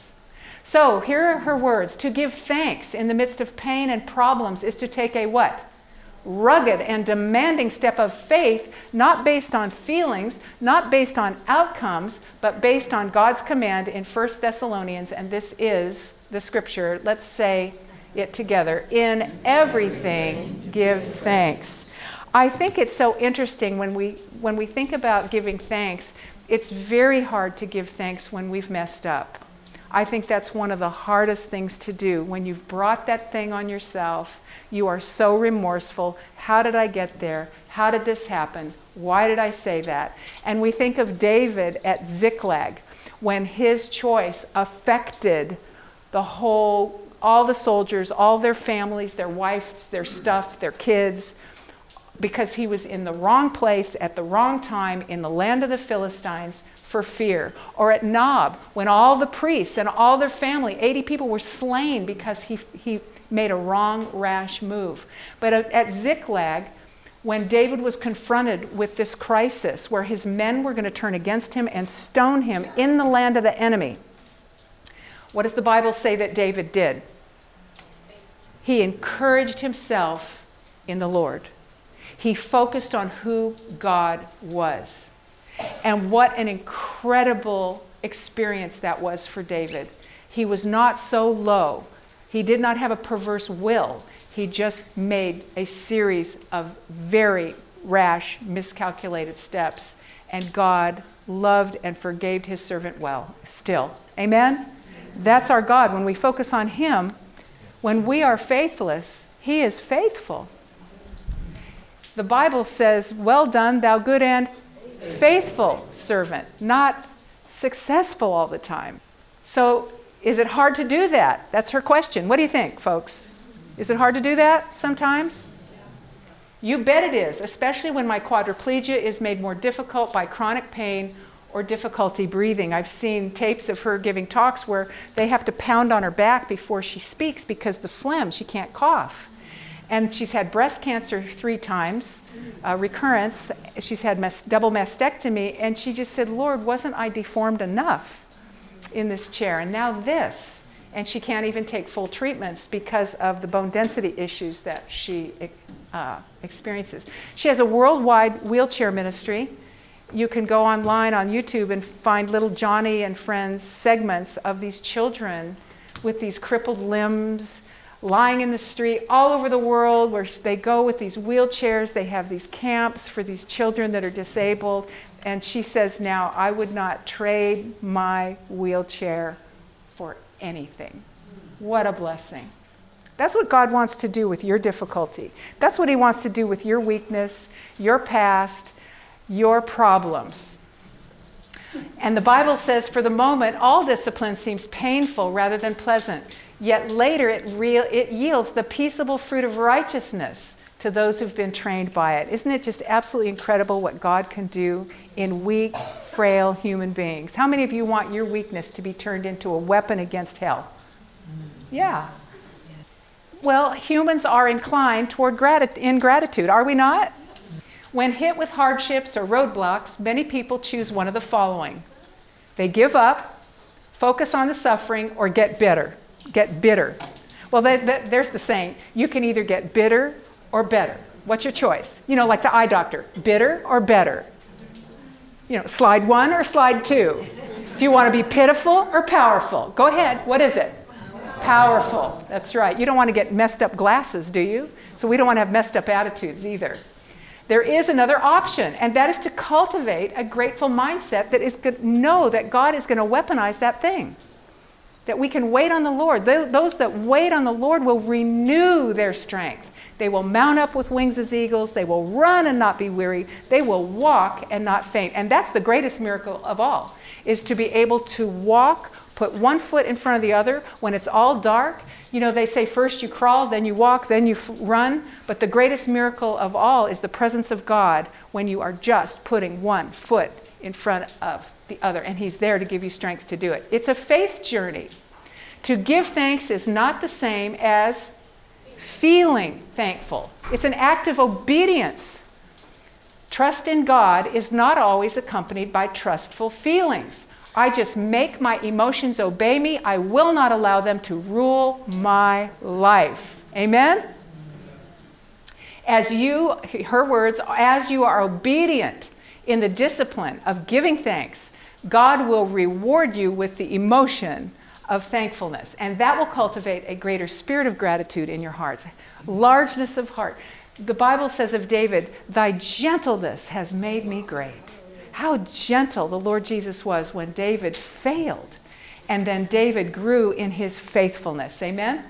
So, here are her words. To give thanks in the midst of pain and problems is to take a what? Rugged and demanding step of faith, not based on feelings, not based on outcomes, but based on God's command in 1 Thessalonians, and this is the scripture. Let's say it together. In everything, give thanks. I think it's so interesting when we when we think about giving thanks, it's very hard to give thanks when we've messed up. I think that's one of the hardest things to do when you've brought that thing on yourself you are so remorseful. How did I get there? How did this happen? Why did I say that? And we think of David at Ziklag when his choice affected the whole all the soldiers, all their families, their wives, their stuff, their kids, because he was in the wrong place at the wrong time in the land of the Philistines for fear. Or at Nob, when all the priests and all their family, 80 people, were slain because he, he made a wrong, rash move. But at, at Ziklag, when David was confronted with this crisis where his men were going to turn against him and stone him in the land of the enemy, what does the Bible say that David did? He encouraged himself in the Lord. He focused on who God was. And what an incredible experience that was for David. He was not so low. He did not have a perverse will. He just made a series of very rash, miscalculated steps, and God loved and forgave his servant well still. Amen? That's our God. When we focus on him, when we are faithless, he is faithful. The Bible says, Well done, thou good and faithful servant, not successful all the time. So, is it hard to do that? That's her question. What do you think, folks? Is it hard to do that sometimes? You bet it is, especially when my quadriplegia is made more difficult by chronic pain or difficulty breathing. I've seen tapes of her giving talks where they have to pound on her back before she speaks because the phlegm, she can't cough. And she's had breast cancer three times, uh, recurrence. She's had mes- double mastectomy, and she just said, Lord, wasn't I deformed enough in this chair? And now this and she can't even take full treatments because of the bone density issues that she uh, experiences. She has a worldwide wheelchair ministry. You can go online on YouTube and find little Joni and Friends segments of these children with these crippled limbs lying in the street all over the world where they go with these wheelchairs. They have these camps for these children that are disabled. And she says now, I would not trade my wheelchair for anything. What a blessing. That's what God wants to do with your difficulty. That's what He wants to do with your weakness, your past, your problems. And the Bible says, for the moment, all discipline seems painful rather than pleasant. Yet later it, it yields the peaceable fruit of righteousness to those who've been trained by it. Isn't it just absolutely incredible what God can do in weak, frail human beings? How many of you want your weakness to be turned into a weapon against hell? Mm. Yeah. Well, humans are inclined toward grat- ingratitude, are we not? When hit with hardships or roadblocks, many people choose one of the following they give up, focus on the suffering, or get bitter. Get bitter. Well, there's the saying you can either get bitter or better? What's your choice? You know, like the eye doctor, bitter or better? You know, slide one or slide two? Do you want to be pitiful or powerful? Go ahead. What is it? Powerful. That's right. You don't want to get messed up glasses, do you? So we don't want to have messed up attitudes either. There is another option, and that is to cultivate a grateful mindset that is good, know that God is going to weaponize that thing. That we can wait on the Lord. Those that wait on the Lord will renew their strength. They will mount up with wings as eagles. They will run and not be weary. They will walk and not faint. And that's the greatest miracle of all, is to be able to walk, put one foot in front of the other when it's all dark. You know, they say first you crawl, then you walk, then you run. But the greatest miracle of all is the presence of God when you are just putting one foot in front of the other. And He's there to give you strength to do it. It's a faith journey. To give thanks is not the same as feeling thankful. It's an act of obedience. Trust in God is not always accompanied by trustful feelings. I just make my emotions obey me. I will not allow them to rule my life. Amen? As you, her words, as you are obedient in the discipline of giving thanks, God will reward you with the emotion of thankfulness. And that will cultivate a greater spirit of gratitude in your hearts, largeness of heart. The Bible says of David, Thy gentleness has made me great. How gentle the Lord Jesus was when David failed. And then David grew in his faithfulness. Amen?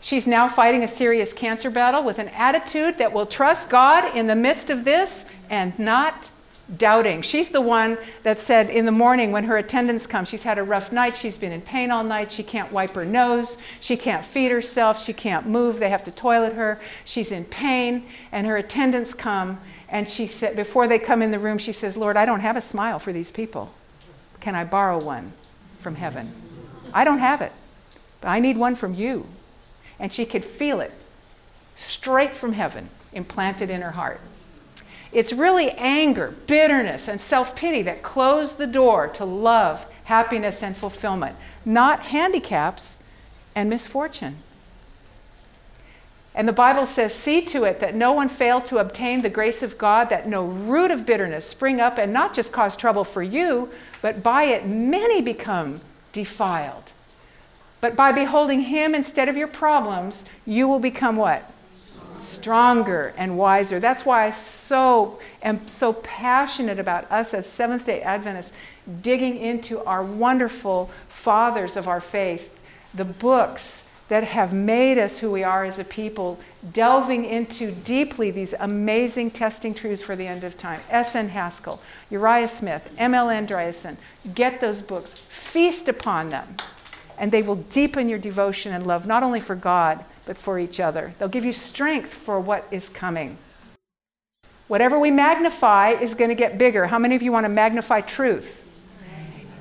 She's now fighting a serious cancer battle with an attitude that will trust God in the midst of this and not doubting. She's the one that said in the morning when her attendants come, she's had a rough night, she's been in pain all night, she can't wipe her nose, she can't feed herself, she can't move, they have to toilet her, she's in pain, and her attendants come, and she said, before they come in the room, she says, Lord, I don't have a smile for these people. Can I borrow one from heaven? I don't have it, but I need one from you. And she could feel it straight from heaven implanted in her heart. It's really anger, bitterness, and self pity that close the door to love, happiness, and fulfillment, not handicaps and misfortune. And the Bible says, See to it that no one fail to obtain the grace of God, that no root of bitterness spring up and not just cause trouble for you, but by it many become defiled. But by beholding Him instead of your problems, you will become what? Stronger and wiser. That's why I so am so passionate about us as Seventh day Adventists digging into our wonderful fathers of our faith, the books that have made us who we are as a people, delving into deeply these amazing testing truths for the end of time. S.N. Haskell, Uriah Smith, M.L. Andreasen. Get those books, feast upon them, and they will deepen your devotion and love, not only for God, but for each other. They'll give you strength for what is coming. Whatever we magnify is going to get bigger. How many of you want to magnify truth?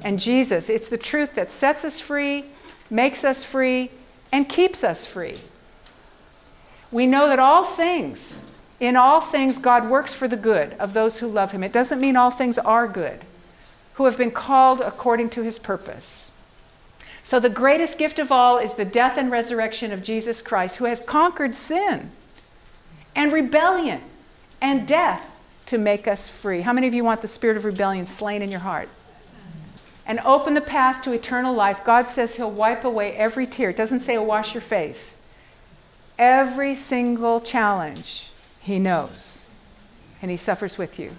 And Jesus, it's the truth that sets us free, makes us free, and keeps us free. We know that all things, in all things, God works for the good of those who love Him. It doesn't mean all things are good, who have been called according to His purpose. So, the greatest gift of all is the death and resurrection of Jesus Christ, who has conquered sin and rebellion and death to make us free. How many of you want the spirit of rebellion slain in your heart? And open the path to eternal life. God says He'll wipe away every tear. It doesn't say He'll wash your face. Every single challenge He knows, and He suffers with you.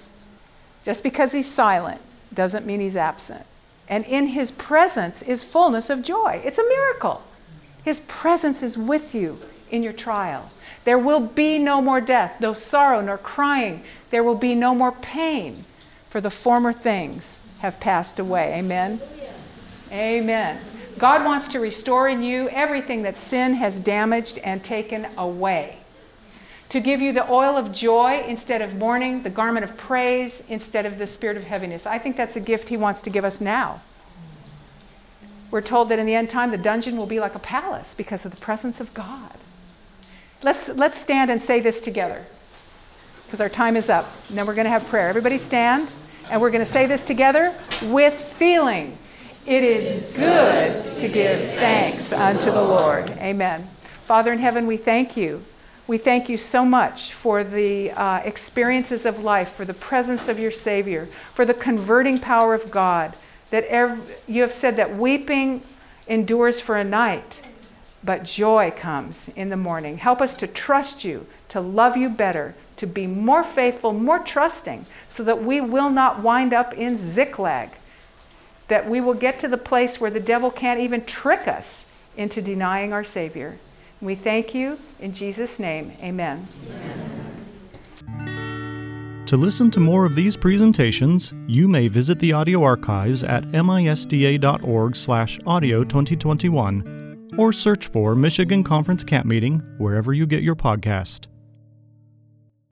Just because He's silent doesn't mean He's absent and in his presence is fullness of joy. It's a miracle. His presence is with you in your trial. There will be no more death, no sorrow, nor crying. There will be no more pain, for the former things have passed away. Amen. Amen. God wants to restore in you everything that sin has damaged and taken away to give you the oil of joy instead of mourning, the garment of praise instead of the spirit of heaviness. I think that's a gift He wants to give us now. We're told that in the end time, the dungeon will be like a palace because of the presence of God. Let's, let's stand and say this together because our time is up. And then we're going to have prayer. Everybody stand, and we're going to say this together with feeling. It is good to give thanks unto the Lord. Amen. Father in heaven, we thank you we thank you so much for the uh, experiences of life, for the presence of your Savior, for the converting power of God. That you have said that weeping endures for a night, but joy comes in the morning. Help us to trust you, to love you better, to be more faithful, more trusting, so that we will not wind up in Ziklag. That we will get to the place where the devil can't even trick us into denying our Savior. We thank you in Jesus' name. Amen. Amen. To listen to more of these presentations, you may visit the audio archives at misda.org slash audio 2021 or search for Michigan Conference Camp Meeting wherever you get your podcast.